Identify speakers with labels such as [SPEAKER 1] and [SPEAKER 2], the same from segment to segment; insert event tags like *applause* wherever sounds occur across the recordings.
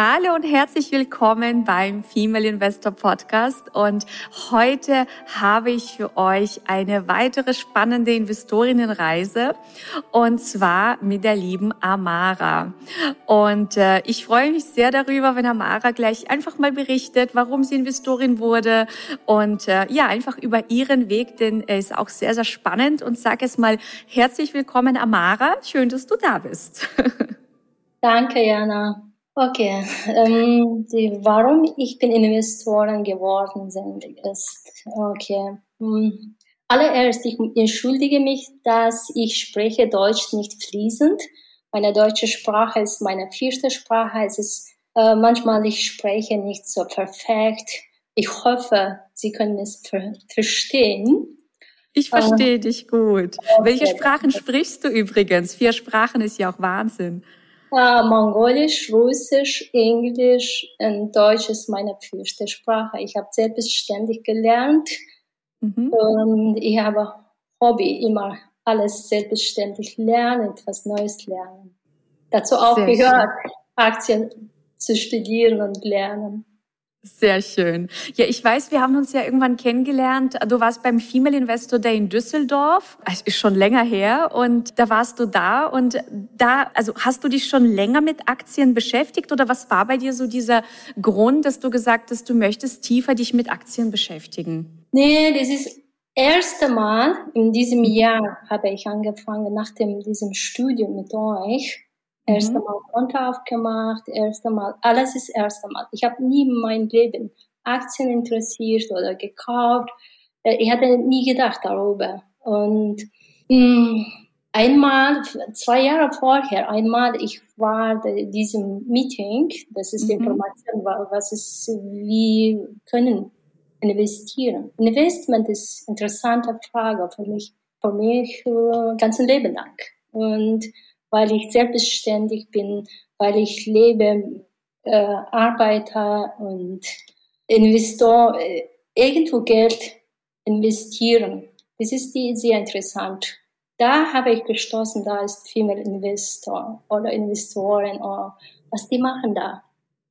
[SPEAKER 1] Hallo und herzlich willkommen beim Female Investor Podcast. Und heute habe ich für euch eine weitere spannende Investorinnenreise und zwar mit der lieben Amara. Und äh, ich freue mich sehr darüber, wenn Amara gleich einfach mal berichtet, warum sie Investorin wurde und äh, ja, einfach über ihren Weg, denn er ist auch sehr, sehr spannend. Und sage es mal herzlich willkommen, Amara. Schön, dass du da bist. *laughs*
[SPEAKER 2] Danke, Jana. Okay, ähm, die, warum ich bin Investoren geworden sind, ist, okay. Hm. Allererst, ich entschuldige mich, dass ich spreche Deutsch nicht fließend. Meine deutsche Sprache ist meine vierte Sprache. Es ist äh, manchmal ich spreche nicht so perfekt. Ich hoffe, Sie können es ver verstehen.
[SPEAKER 1] Ich verstehe äh, dich gut. Okay. Welche Sprachen sprichst du übrigens? Vier Sprachen ist ja auch Wahnsinn.
[SPEAKER 2] Uh, Mongolisch, Russisch, Englisch und Deutsch ist meine vierte Sprache. Ich habe selbstständig gelernt mhm. und ich habe Hobby immer alles selbstständig lernen, etwas Neues lernen. Dazu auch Sehr gehört, schön. Aktien zu studieren und lernen.
[SPEAKER 1] Sehr schön. Ja, ich weiß, wir haben uns ja irgendwann kennengelernt. Du warst beim Female Investor Day in Düsseldorf. Es ist schon länger her. Und da warst du da. Und da, also hast du dich schon länger mit Aktien beschäftigt? Oder was war bei dir so dieser Grund, dass du gesagt hast, du möchtest tiefer dich mit Aktien beschäftigen?
[SPEAKER 2] Nee, das ist erste Mal in diesem Jahr habe ich angefangen, nach dem, diesem Studium mit euch Erst mhm. einmal Konto aufgemacht, erst einmal, alles ist erst einmal. Ich habe nie in meinem Leben Aktien interessiert oder gekauft. Äh, ich hatte nie gedacht darüber. Und mh, mm, einmal, zwei Jahre vorher, einmal, ich war in diesem Meeting, das ist mhm. Information, was ist, wie können investieren. Investment ist eine interessante Frage für mich, für mich, äh, ganzen Leben lang. Und weil ich selbstständig bin, weil ich lebe, äh, arbeite und Investor, äh, irgendwo Geld investieren. Das ist die, sehr interessant. Da habe ich gestoßen, da ist Female Investor oder Investoren oder was die machen da.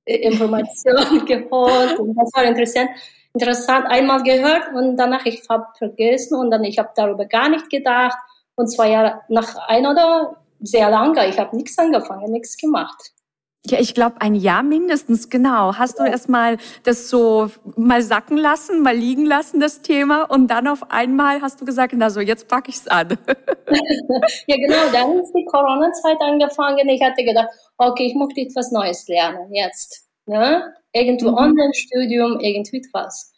[SPEAKER 2] Äh, Informationen *laughs* geholt und das war interessant. Interessant, einmal gehört und danach ich habe vergessen und dann ich habe darüber gar nicht gedacht und zwei Jahre nach ein oder sehr lange. Ich habe nichts angefangen, nichts gemacht.
[SPEAKER 1] Ja, ich glaube ein Jahr mindestens, genau. Hast du erst mal das so mal sacken lassen, mal liegen lassen, das Thema, und dann auf einmal hast du gesagt, na so, jetzt packe ich's an. *laughs*
[SPEAKER 2] ja, genau, dann ist die Corona-Zeit angefangen. Ich hatte gedacht, okay, ich möchte etwas Neues lernen jetzt. Ne? Irgendwo mhm. Online-Studium, irgendwie was.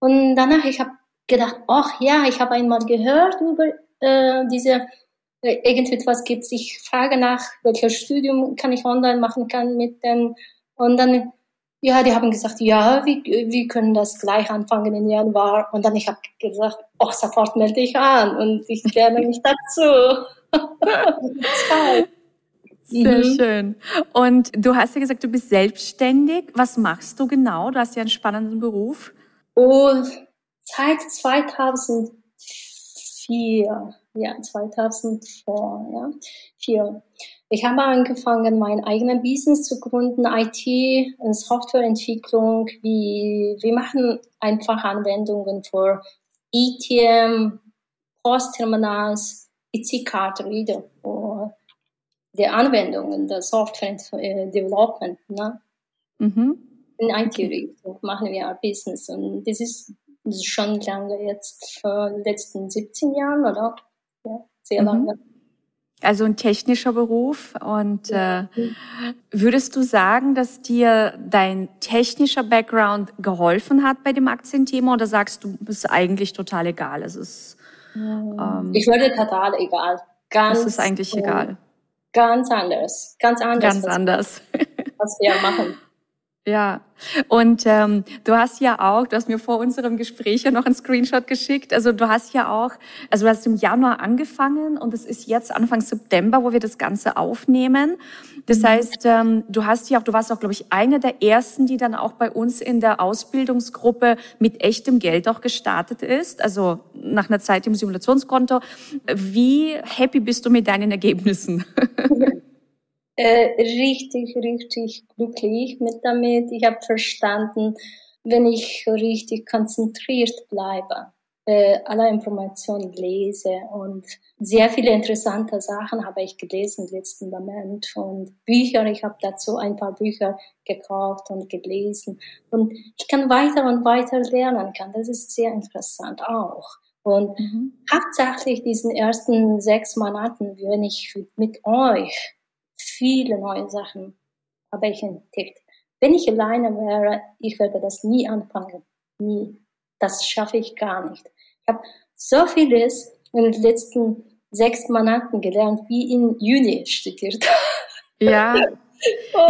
[SPEAKER 2] Und danach, ich habe gedacht, ach ja, ich habe einmal gehört über äh, diese irgendetwas gibt. Ich frage nach, welches Studium kann ich online machen kann mit dem. Und dann, ja, die haben gesagt, ja, wir, wir können das gleich anfangen im Januar. Und dann ich habe gesagt, ach, sofort melde ich an und ich lerne mich *laughs* dazu.
[SPEAKER 1] Sehr mhm. schön. Und du hast ja gesagt, du bist selbstständig. Was machst du genau? Du hast ja einen spannenden Beruf.
[SPEAKER 2] Oh, seit 2004 ja, 2004, ja, Ich habe angefangen, mein eigenes Business zu gründen, IT und Softwareentwicklung. Wie, wir machen einfach Anwendungen für ETM, Postterminals, EC-Card-Reader, die Anwendungen, der Software äh, Development, ne? Mhm. In IT-Richtung machen wir Business und das ist schon lange jetzt, die letzten 17 Jahren, oder? ja, sehr mhm. lange.
[SPEAKER 1] Also ein technischer Beruf. Und äh, würdest du sagen, dass dir dein technischer Background geholfen hat bei dem Aktienthema oder sagst du, bist eigentlich total egal? Es ist,
[SPEAKER 2] ähm, ich würde total egal.
[SPEAKER 1] Ganz, es ist eigentlich egal.
[SPEAKER 2] Ganz anders. Ganz anders.
[SPEAKER 1] Ganz anders.
[SPEAKER 2] Was wir machen. *laughs*
[SPEAKER 1] Ja, und ähm, du hast ja auch, du hast mir vor unserem Gespräch ja noch einen Screenshot geschickt. Also du hast ja auch, also du hast im Januar angefangen und es ist jetzt Anfang September, wo wir das Ganze aufnehmen. Das mhm. heißt, ähm, du hast ja auch, du warst auch, glaube ich, eine der ersten, die dann auch bei uns in der Ausbildungsgruppe mit echtem Geld auch gestartet ist. Also nach einer Zeit im Simulationskonto. Wie happy bist du mit deinen Ergebnissen? *laughs*
[SPEAKER 2] äh, richtig, richtig glücklich mit damit. Ich habe verstanden, wenn ich richtig konzentriert bleibe, äh, alle Informationen lese und sehr viele interessante Sachen habe ich gelesen im letzten Moment und Bücher, ich habe dazu ein paar Bücher gekauft und gelesen und ich kann weiter und weiter lernen kann. Das ist sehr interessant auch. Und mhm. hauptsächlich diesen ersten sechs Monaten, wenn ich mit euch viele neue Sachen habe ich entdeckt. Wenn ich alleine wäre, ich würde das nie anfangen. Nie. Das schaffe ich gar nicht. Ich habe so vieles in den letzten sechs Monaten gelernt, wie in Juni studiert. *laughs*
[SPEAKER 1] Ja.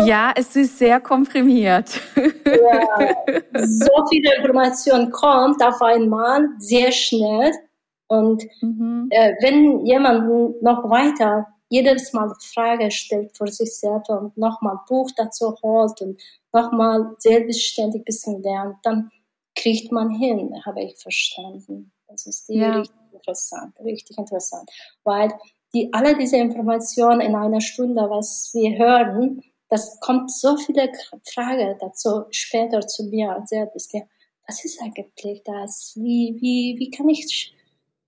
[SPEAKER 1] Ja, es ist sehr komprimiert. Ja, *laughs*
[SPEAKER 2] so viele Informationen kommt auf einmal sehr schnell. Und mhm. äh, wenn jemand noch weiter jedes Mal Frage stellt für sich selbst und nochmal Buch dazu holt und nochmal selbstständig ein bisschen lernt, dann kriegt man hin, habe ich verstanden. Das ist die ja. richtig interessant, richtig interessant. Weil die, alle diese Informationen in einer Stunde, was wir hören, das kommt so viele Fragen dazu später zu mir selbst. Ja, was ist eigentlich das? Wie, wie, wie kann ich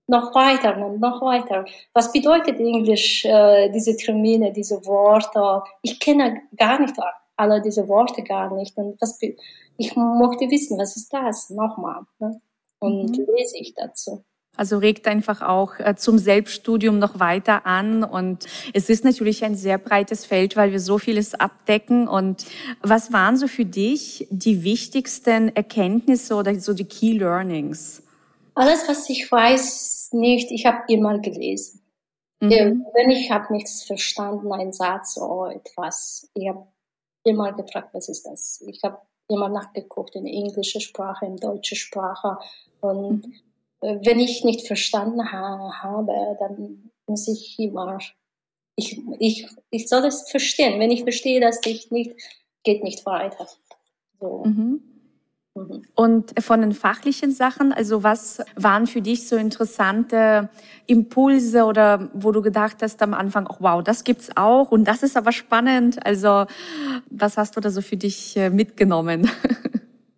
[SPEAKER 2] noch weiter und noch weiter. Was bedeutet Englisch, äh, diese Termine, diese Worte? Ich kenne gar nicht alle diese Worte gar nicht. Und was, ich möchte wissen, was ist das? Nochmal. Ne? Und mhm. lese ich dazu.
[SPEAKER 1] Also regt einfach auch äh, zum Selbststudium noch weiter an. Und es ist natürlich ein sehr breites Feld, weil wir so vieles abdecken. Und was waren so für dich die wichtigsten Erkenntnisse oder so die Key Learnings?
[SPEAKER 2] Alles, was ich weiß, nicht. Ich habe immer gelesen. Mhm. Wenn ich habe nichts verstanden, ein Satz oder etwas, ich habe immer gefragt, was ist das? Ich habe immer nachgeguckt in englische Sprache, in deutsche Sprache. Und mhm. wenn ich nicht verstanden ha habe, dann muss ich immer, ich, ich, ich soll es verstehen. Wenn ich verstehe das nicht, geht nicht weiter. So. Mhm.
[SPEAKER 1] Mhm. Und von den fachlichen Sachen, also was waren für dich so interessante Impulse oder wo du gedacht hast am Anfang, oh, wow, das gibt's auch und das ist aber spannend. Also was hast du da so für dich äh, mitgenommen?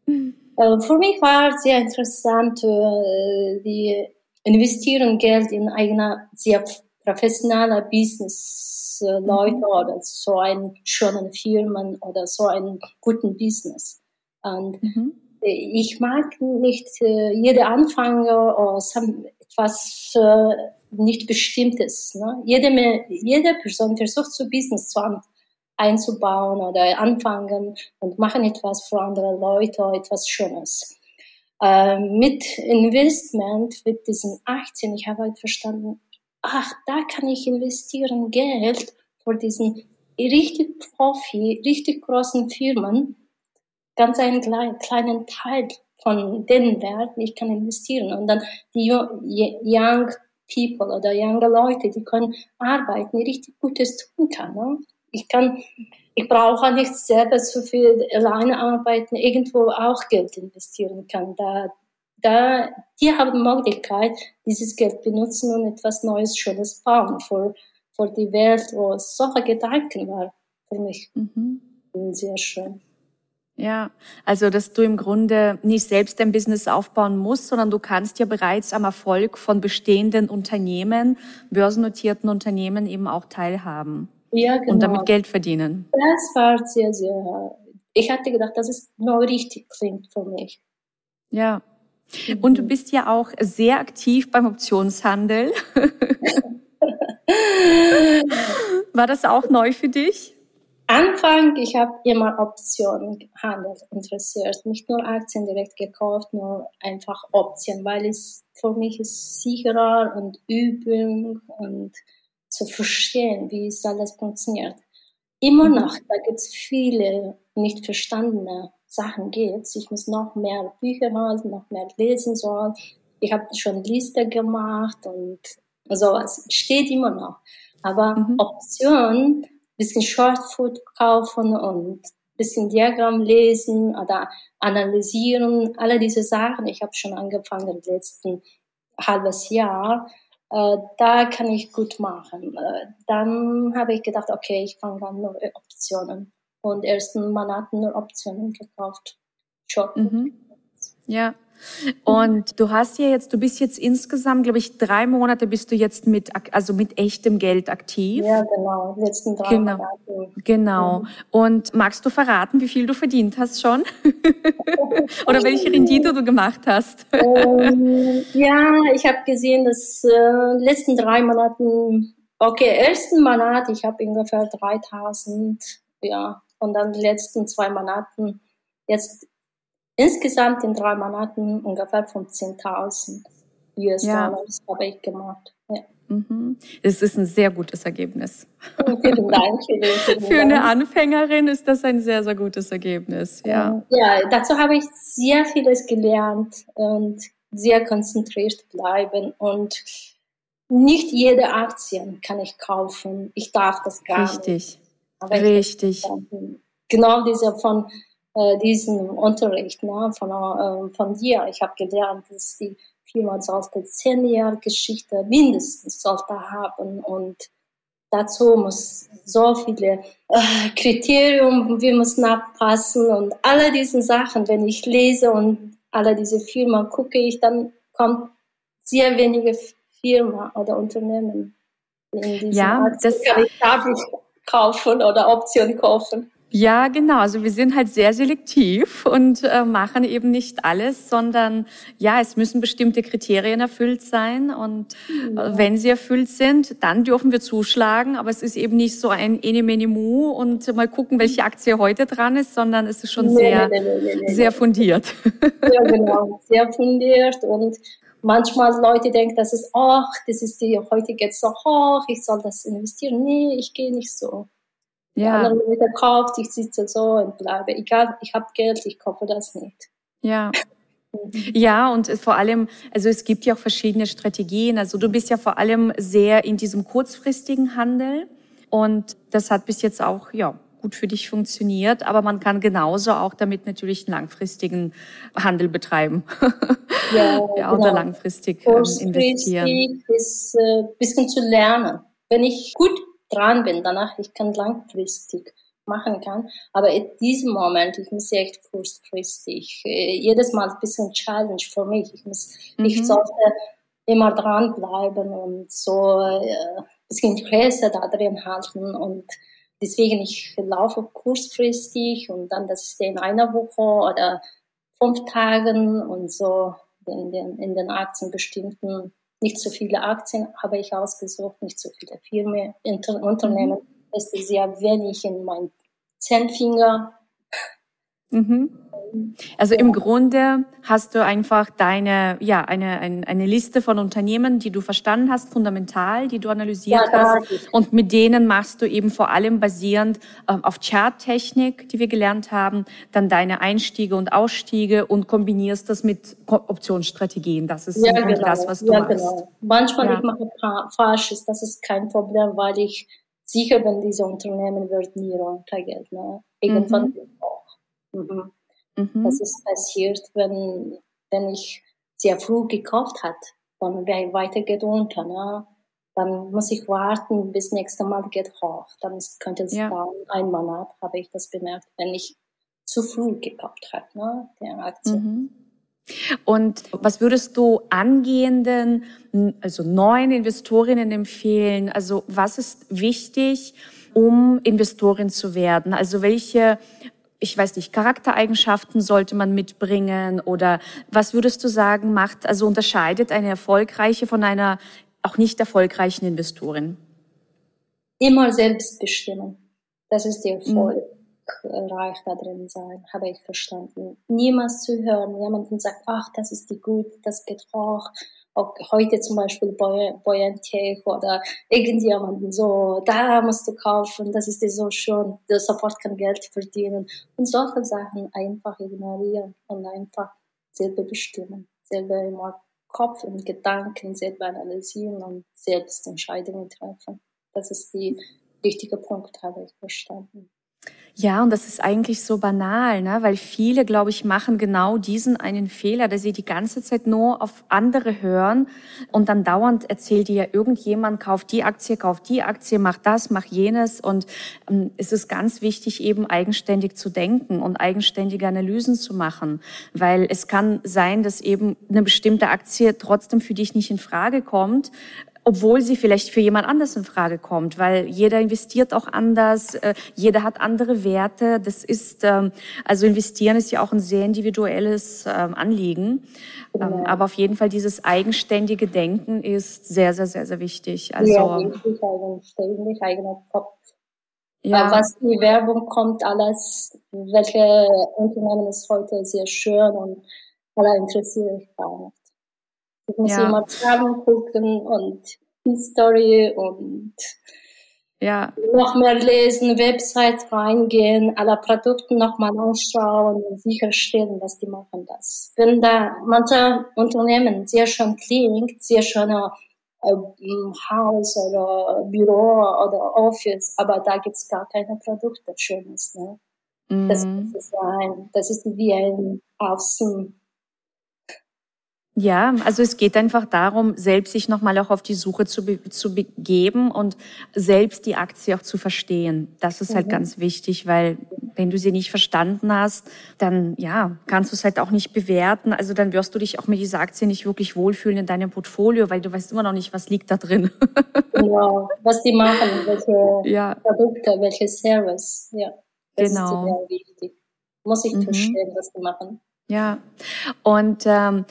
[SPEAKER 2] Äh, *laughs* für mich war sehr interessant, äh, die investieren Geld in eine sehr professionelle Business Leute mhm. oder so einen schönen Firmen oder so einen guten Business. Und mhm ich mag nicht äh, jede Anfänger aus etwas äh, nicht Bestimmtes. Ne? Jede, jede Person versucht zu Business zu einzubauen oder anfangen und machen etwas für andere Leute, etwas Schönes. Äh, mit Investment, mit diesen 18, ich habe halt verstanden, ach, da kann ich investieren Geld für diesen richtig Profi, richtig großen Firmen, ganz einen kleinen, kleinen Teil von den Werten, ich kann investieren. Und dann die Young People oder junge Leute, die können arbeiten, die richtig Gutes tun kann. Ne? Ich kann, ich brauche nicht selber so viel alleine arbeiten, irgendwo auch Geld investieren kann. Da, da, die haben die Möglichkeit, dieses Geld benutzen und etwas Neues, Schönes bauen für, für die Welt, wo solche Gedanken war für mich. Mhm. Sehr schön.
[SPEAKER 1] Ja, also dass du im Grunde nicht selbst dein Business aufbauen musst, sondern du kannst ja bereits am Erfolg von bestehenden Unternehmen, börsennotierten Unternehmen eben auch teilhaben. Ja, genau. Und damit Geld verdienen.
[SPEAKER 2] Das war sehr, sehr. Ich hatte gedacht, dass es noch richtig klingt für mich.
[SPEAKER 1] Ja. Und du bist ja auch sehr aktiv beim Optionshandel. *laughs* war das auch neu für dich?
[SPEAKER 2] Anfang, ich habe immer Optionen Handel interessiert, nicht nur Aktien direkt gekauft, nur einfach Optionen, weil es für mich ist sicherer und Übung und zu verstehen, wie es alles funktioniert. immer mhm. noch, da gibt es viele nicht verstandene Sachen gibt. Ich muss noch mehr Bücher lesen, noch mehr lesen sollen. Ich habe schon Liste gemacht und sowas. Steht immer noch. Aber mhm. Option, bisschen Shortfood kaufen und bisschen Diagramm lesen oder analysieren, alle diese Sachen. Ich habe schon angefangen im letzten halbes Jahr. Äh, da kann ich gut machen. Äh, dann habe ich gedacht, okay, ich fange an neue Optionen und ersten Monaten nur Optionen gekauft. Short.
[SPEAKER 1] Mhm. Ja, und du hast ja jetzt, du bist jetzt insgesamt, glaube ich, drei Monate bist du jetzt mit, also mit echtem Geld aktiv.
[SPEAKER 2] Ja, genau, letzten drei
[SPEAKER 1] genau.
[SPEAKER 2] Monate.
[SPEAKER 1] Genau. Mhm. Und magst du verraten, wie viel du verdient hast schon? *laughs* Oder welche Rendite du gemacht hast?
[SPEAKER 2] ähm, *laughs* ja, ich habe gesehen, dass äh, letzten drei Monaten, okay, ersten Monat, ich habe ungefähr 3000, ja, und dann die letzten zwei Monaten jetzt insgesamt in drei Monaten ungefähr 15.000 US-Dollars ja. habe ich gemacht. Ja.
[SPEAKER 1] Mhm. Es ist ein sehr gutes Ergebnis. *laughs*
[SPEAKER 2] Vielen Dank. Vielen,
[SPEAKER 1] Für eine Anfängerin ist das ein sehr, sehr gutes Ergebnis. Ja,
[SPEAKER 2] ja dazu habe ich sehr vieles gelernt und sehr konzentriert bleiben und nicht jede Aktie kann ich kaufen. Ich darf das gar
[SPEAKER 1] Richtig.
[SPEAKER 2] nicht.
[SPEAKER 1] Richtig. Richtig.
[SPEAKER 2] Genau diese von äh, diesen Unterricht ne, von, äh, von dir. Ich habe gelernt, dass die Firma sollte zehn Jahre Geschichte mindestens sollte haben und dazu muss so viele äh, Kriterien, wir müssen abpassen und alle diese Sachen, wenn ich lese und alle diese Firmen gucke ich, dann kommt sehr wenige Firma oder Unternehmen
[SPEAKER 1] in diesen ja,
[SPEAKER 2] das kann ich kaufen oder Optionen kaufen.
[SPEAKER 1] Ja, genau. Also wir sind halt sehr selektiv und äh, machen eben nicht alles, sondern ja, es müssen bestimmte Kriterien erfüllt sein. Und äh, ja. wenn sie erfüllt sind, dann dürfen wir zuschlagen. Aber es ist eben nicht so ein Ene Mene Mu und mal gucken, welche Aktie heute dran ist, sondern es ist schon nee, sehr, nee, nee, sehr fundiert.
[SPEAKER 2] Ja, *laughs* genau. Sehr fundiert und manchmal Leute denken, das ist, ach, das ist die, heute geht's so hoch, ich soll das investieren. Nee, ich gehe nicht so. Ja. Die anderen Leute kauft, ich sitze so und bleibe. Egal, ich habe Geld, ich kaufe das nicht.
[SPEAKER 1] Ja. Ja, und vor allem, also es gibt ja auch verschiedene Strategien. Also du bist ja vor allem sehr in diesem kurzfristigen Handel und das hat bis jetzt auch, ja, gut für dich funktioniert, aber man kann genauso auch damit natürlich einen langfristigen Handel betreiben. Ja, *laughs* ja oder genau. langfristig ähm, investieren.
[SPEAKER 2] Ist äh, bisschen zu lernen. Wenn ich gut dran bin, danach ich kann langfristig machen kann. Aber in diesem Moment, ich muss echt kurzfristig, äh, jedes Mal ein bisschen Challenge für mich. Ich muss, mhm. ich sollte immer dranbleiben und so äh, ein bisschen Interesse da drin halten und deswegen ich laufe kurzfristig und dann das ist in einer Woche oder fünf Tagen und so in den, in den Aktien bestimmten nicht so viele Aktien habe ich ausgesucht, nicht so viele Firmen, Inter Unternehmen. Es ist sehr wenig in meinen Zehnfinger.
[SPEAKER 1] Mhm. Also im Grunde hast du einfach deine, ja, eine, eine, eine Liste von Unternehmen, die du verstanden hast, fundamental, die du analysiert ja, hast. Und mit denen machst du eben vor allem basierend äh, auf Charttechnik, die wir gelernt haben, dann deine Einstiege und Ausstiege und kombinierst das mit Optionsstrategien. Das ist ja, genau. das, was du ja, machst. Genau.
[SPEAKER 2] Manchmal ja. ich mache Falsches, das ist kein Problem, weil ich sicher bin, diese Unternehmen wird nie runtergehen. Ne? Irgendwann mhm. Mhm. Mhm. Das ist passiert, wenn, wenn ich sehr früh gekauft hat, dann weiter geht unter, ne? Dann muss ich warten, bis nächste Mal geht hoch. Dann ist, könnte es ja. dauern, ein Monat, habe ich das bemerkt, wenn ich zu früh gekauft habe, ne? Die Aktie. Mhm.
[SPEAKER 1] Und was würdest du angehenden, also neuen Investorinnen empfehlen? Also was ist wichtig, um Investorin zu werden? Also welche ich weiß nicht, Charaktereigenschaften sollte man mitbringen oder was würdest du sagen, macht, also unterscheidet eine erfolgreiche von einer auch nicht erfolgreichen Investorin?
[SPEAKER 2] Immer selbst bestimmen. Das ist der Erfolg. Mhm. Reich da drin sein, habe ich verstanden. Niemals zu hören, jemanden sagt, ach, das ist die gut, das geht hoch auch heute zum Beispiel BioNTech oder irgendjemanden so, da musst du kaufen, das ist dir so schön, der Support kann Geld verdienen und solche Sachen einfach ignorieren und einfach selber bestimmen, selber immer Kopf und Gedanken selber analysieren und selbst Entscheidungen treffen. Das ist die wichtige Punkt, habe ich verstanden.
[SPEAKER 1] Ja, und das ist eigentlich so banal, ne? weil viele, glaube ich, machen genau diesen einen Fehler, dass sie die ganze Zeit nur auf andere hören und dann dauernd erzählt ihr irgendjemand, kauft die Aktie, kauft die Aktie, macht das, macht jenes. Und ähm, es ist ganz wichtig, eben eigenständig zu denken und eigenständige Analysen zu machen, weil es kann sein, dass eben eine bestimmte Aktie trotzdem für dich nicht in Frage kommt, obwohl sie vielleicht für jemand anders in Frage kommt, weil jeder investiert auch anders, äh, jeder hat andere Werte. Das ist ähm, also investieren ist ja auch ein sehr individuelles ähm, Anliegen, ja. Ähm, aber auf jeden Fall dieses eigenständige Denken ist sehr sehr sehr sehr wichtig.
[SPEAKER 2] Also ja, wichtig, eigenständig, eigener Kopf. Ja. Was die Werbung kommt, alles, welche Unternehmen ist heute sehr schön und alle interessiert mich gar nicht. Ich muss ja. immer Zahlen gucken und History und ja. noch mehr lesen, Website reingehen, alle Produkte nochmal anschauen und sicherstellen, dass die machen das. Wenn da manche Unternehmen sehr schön klingt, sehr schöner äh, Haus oder Büro oder Office, aber da gibt's gar keine Produkte, Schönes. Ne? Mhm. Das, ist ein, das ist wie ein Außen
[SPEAKER 1] ja, also es geht einfach darum, selbst sich nochmal auch auf die Suche zu, be zu begeben und selbst die Aktie auch zu verstehen. Das ist halt mhm. halt ganz wichtig, weil wenn du sie nicht verstanden hast, dann ja, kannst du es halt auch nicht bewerten. Also dann wirst du dich auch mit dieser Aktie nicht wirklich wohlfühlen in deinem Portfolio, weil du weißt immer noch nicht, was liegt da drin. *laughs*
[SPEAKER 2] Genau, was die machen, welche ja. Produkte, welche Service. Ja, das genau. ist sehr wichtig. Muss ich mhm. verstehen, was die machen.
[SPEAKER 1] Ja, und ähm,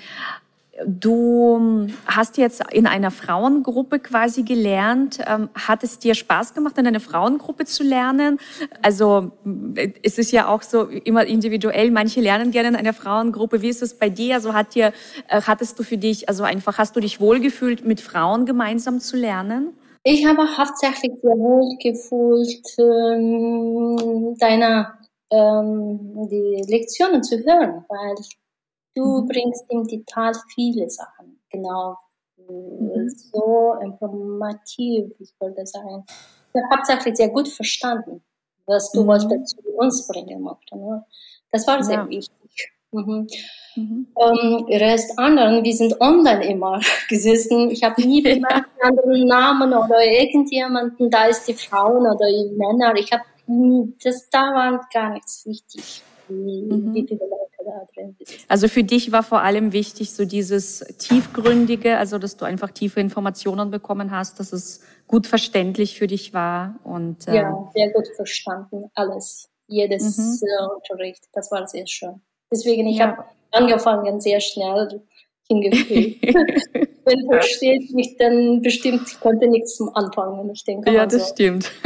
[SPEAKER 1] Du hast jetzt in einer Frauengruppe quasi gelernt. Ähm, hat es dir Spaß gemacht, in einer Frauengruppe zu lernen? Also es ist ja auch so immer individuell. Manche lernen gerne in einer Frauengruppe. Wie ist es bei dir? Also hat dir, äh, hattest du für dich, also einfach, hast du dich wohlgefühlt, mit Frauen gemeinsam zu lernen?
[SPEAKER 2] Ich habe hauptsächlich sehr wohl gefühlt, ähm, deine ähm, die Lektionen zu hören, weil Du mhm. bringst im Detail viele Sachen, genau. Mhm. So informativ, ich würde sagen. Ich habe hauptsächlich sehr gut verstanden, was du mhm. heute zu uns bringen möchtest. Ne? Das war sehr ja. wichtig. Mhm. Mhm. Ähm, Rest anderen, wir sind online immer *laughs* gesessen. Ich habe nie bemerkt, *laughs* ja. anderen Namen oder irgendjemanden, da ist die Frauen oder die Männer. Ich habe das da war gar nichts wichtig, wie, mhm. wie viele da drin
[SPEAKER 1] Also für dich war vor allem wichtig so dieses tiefgründige, also dass du einfach tiefe Informationen bekommen hast, dass es gut verständlich für dich war und
[SPEAKER 2] äh, ja, sehr gut verstanden alles, jedes mhm. Unterricht, das war sehr schön. Deswegen ich ja. habe angefangen sehr schnell hingefühlt. *laughs* Wenn versteht mich, dann bestimmt konnte nichts zum Anfangen. Ich denke.
[SPEAKER 1] Ja, das so. stimmt. *laughs*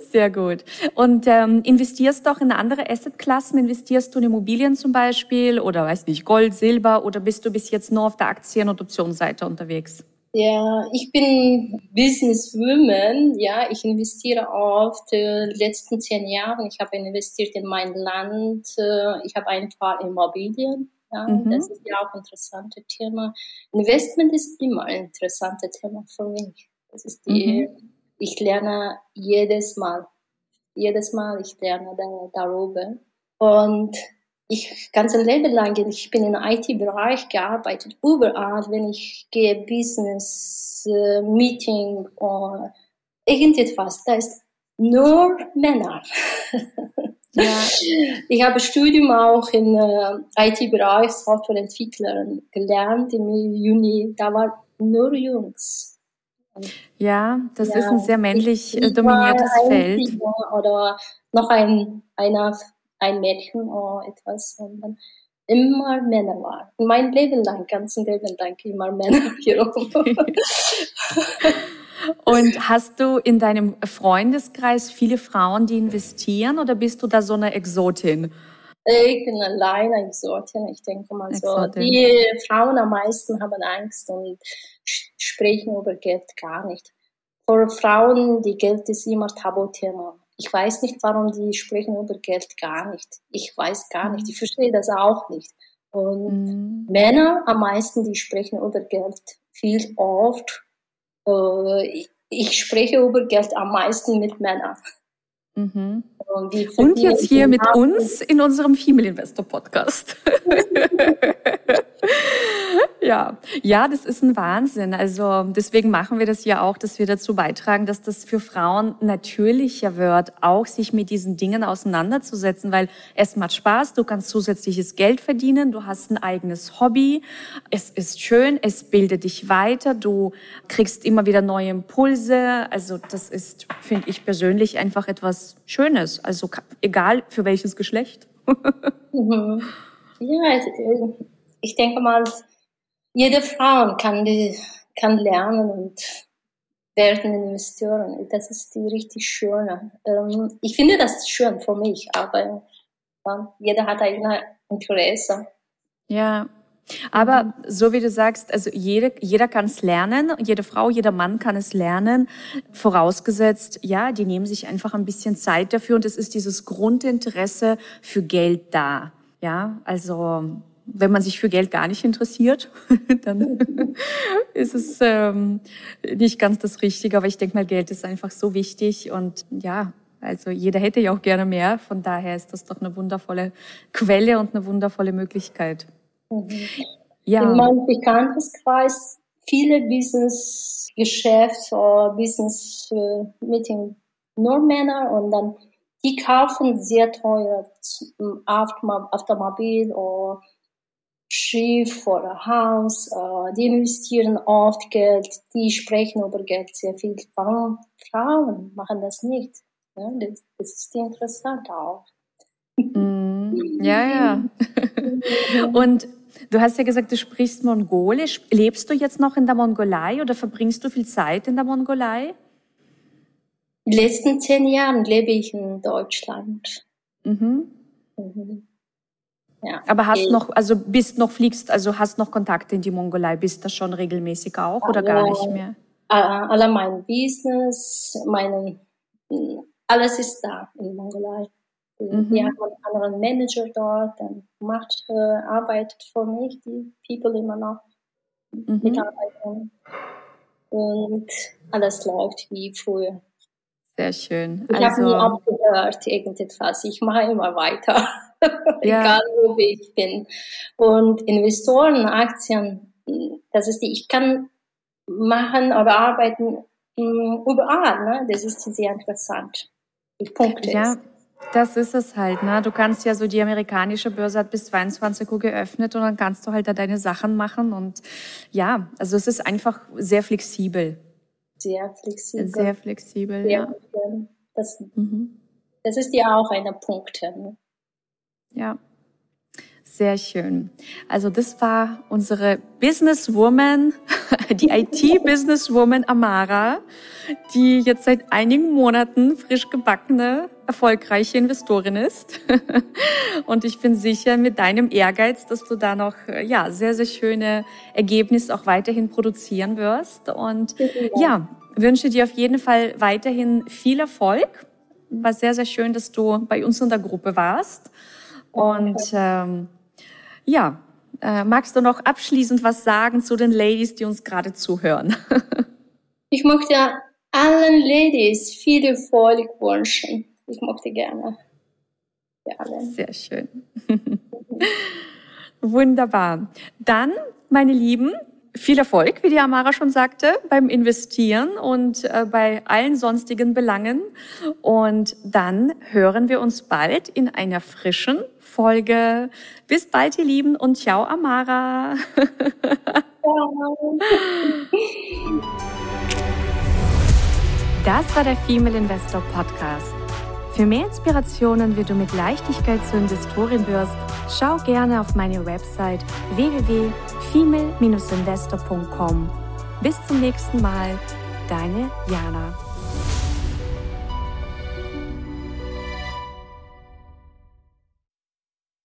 [SPEAKER 1] *laughs* Sehr gut. Und ähm, investierst du auch in andere Assetklassen? Investierst du in Immobilien zum Beispiel oder weiß nicht, Gold, Silber oder bist du bis jetzt nur auf der Aktien- und Optionsseite unterwegs?
[SPEAKER 2] Ja, ich bin Businesswoman. Ja, ich investiere oft. Äh, letzten zehn Jahren, ich habe investiert in mein Land. Äh, ich habe ein paar Immobilien. Ja, mhm. das ist ja auch ein interessantes Thema. Investment ist immer ein interessantes Thema für mich. Das ist die mhm ich lerne jedes Mal, jedes Mal, ich lerne darüber. Und ich ganze Leben lang, ich bin im IT-Bereich gearbeitet, überall, wenn ich gehe, Business, äh, Meeting oder irgendetwas, da ist nur Männer. Ja. *laughs* Ich habe Studium auch im äh, IT-Bereich Softwareentwickler gelernt im Juni, da war nur Jungs.
[SPEAKER 1] Ja, das ja, ist ein sehr männlich äh, dominiertes Feld.
[SPEAKER 2] Oder noch ein, einer, ein Mädchen oder etwas, sondern immer Männer waren. Mein Leben lang, ganzen Leben lang immer Männer *laughs* hier
[SPEAKER 1] Und hast du in deinem Freundeskreis viele Frauen, die investieren oder bist du da so eine Exotin?
[SPEAKER 2] Ich bin alleine Exotin, ich denke mal so. Exotin. Die Frauen am meisten haben Angst und sprechen über Geld gar nicht. Für Frauen, die Geld ist immer Tabuthema. Ich weiß nicht, warum die sprechen über Geld gar nicht. Ich weiß gar nicht. Ich verstehe das auch nicht. Und mhm. Männer am meisten, die sprechen über Geld viel oft. Äh, ich spreche über Geld am meisten mit Männern.
[SPEAKER 1] Mhm. Und, Und jetzt hier mit uns in unserem Female Investor Podcast. *laughs* Ja, ja, das ist ein Wahnsinn. Also deswegen machen wir das ja auch, dass wir dazu beitragen, dass das für Frauen natürlicher wird, auch sich mit diesen Dingen auseinanderzusetzen, weil es macht Spaß, du kannst zusätzliches Geld verdienen, du hast ein eigenes Hobby, es ist schön, es bildet dich weiter, du kriegst immer wieder neue Impulse. Also das ist, finde ich persönlich, einfach etwas Schönes. Also egal für welches Geschlecht. *laughs*
[SPEAKER 2] Mhm. Ja, ich denke mal, jede Frau kann, die, kann lernen und werden Investoren. Das ist die richtig schöne. Ähm, ich finde das schön für mich, aber ja, jeder hat eigene Interesse.
[SPEAKER 1] Ja, aber so wie du sagst, also jede, jeder kann es lernen, jede Frau, jeder Mann kann es lernen, vorausgesetzt, ja, die nehmen sich einfach ein bisschen Zeit dafür und es ist dieses Grundinteresse für Geld da. Ja, also wenn man sich für Geld gar nicht interessiert, *laughs* dann *laughs* ist es ähm, nicht ganz das Richtige. Aber ich denke mal, Geld ist einfach so wichtig und ja, also jeder hätte ja auch gerne mehr. Von daher ist das doch eine wundervolle Quelle und eine wundervolle Möglichkeit.
[SPEAKER 2] Mhm. Ja. In meinem Bekanntenkreis viele Business-Geschäfte oder Business-Meeting nur Männer und dann die kaufen sehr teure Automobil oder Schiff oder Haus, äh, die investieren oft Geld, die sprechen über Geld sehr viel. Warum Frauen machen das nicht? Ja, das, das ist interessant auch.
[SPEAKER 1] Mm, ja, ja. *laughs* Und du hast ja gesagt, du sprichst Mongolisch. Lebst du jetzt noch in der Mongolei oder verbringst du viel Zeit in der Mongolei?
[SPEAKER 2] Die letzten zehn Jahre lebe ich in Deutschland.
[SPEAKER 1] Mhm. Mhm. Ja. Aber hast noch, also bist noch fliegst, also hast noch Kontakte in die Mongolei, bist da schon regelmäßig auch oder gar nicht mehr?
[SPEAKER 2] Alle mein Business, meine, alles ist da in Mongolei. Mhm. Wir haben einen anderen Manager dort, der macht, äh, arbeitet für mich, die People immer noch mhm. mitarbeiten. Und alles läuft wie früher.
[SPEAKER 1] Sehr schön.
[SPEAKER 2] Ich also, habe nie abgehört, irgendetwas. Ich mache immer weiter. *laughs* ja. egal wo ich bin. Und Investoren, Aktien, das ist die, ich kann machen oder arbeiten mm, überall, ne? Das ist sehr interessant.
[SPEAKER 1] Die Punkte ja. Ist. Das ist es halt, ne? Du kannst ja so die amerikanische Börse hat bis 22 Uhr geöffnet und dann kannst du halt da deine Sachen machen und ja, also es ist einfach sehr flexibel.
[SPEAKER 2] Sehr flexibel.
[SPEAKER 1] Sehr flexibel, sehr ja.
[SPEAKER 2] Das, mhm. das ist ja auch eine Punkte. Ne?
[SPEAKER 1] Ja, sehr schön. Also das war unsere Businesswoman, *laughs* die IT-Businesswoman Amara, die jetzt seit einigen Monaten frisch gebackene, erfolgreiche Investorin ist. *laughs* Und ich bin sicher mit deinem Ehrgeiz, dass du da noch ja sehr sehr schöne Ergebnisse auch weiterhin produzieren wirst. Und ja, wünsche dir auf jeden Fall weiterhin viel Erfolg. War sehr sehr schön, dass du bei uns in der Gruppe warst. Und ähm, ja, äh, magst du noch abschließend was sagen zu den Ladies, die uns gerade zuhören? *laughs*
[SPEAKER 2] ich möchte allen Ladies viel Erfolg wünschen. Ich möchte gerne.
[SPEAKER 1] Sehr schön. *laughs* Wunderbar. Dann, meine Lieben, viel Erfolg, wie die Amara schon sagte, beim Investieren und äh, bei allen sonstigen Belangen. Und dann hören wir uns bald in einer frischen Folge. Bis bald, ihr Lieben, und ciao, Amara. *laughs* Das war der Female Investor Podcast. Für mehr Inspirationen, wie du mit Leichtigkeit zur Investorin wirst, schau gerne auf meine Website www.female-investor.com. Bis zum nächsten Mal, deine Jana.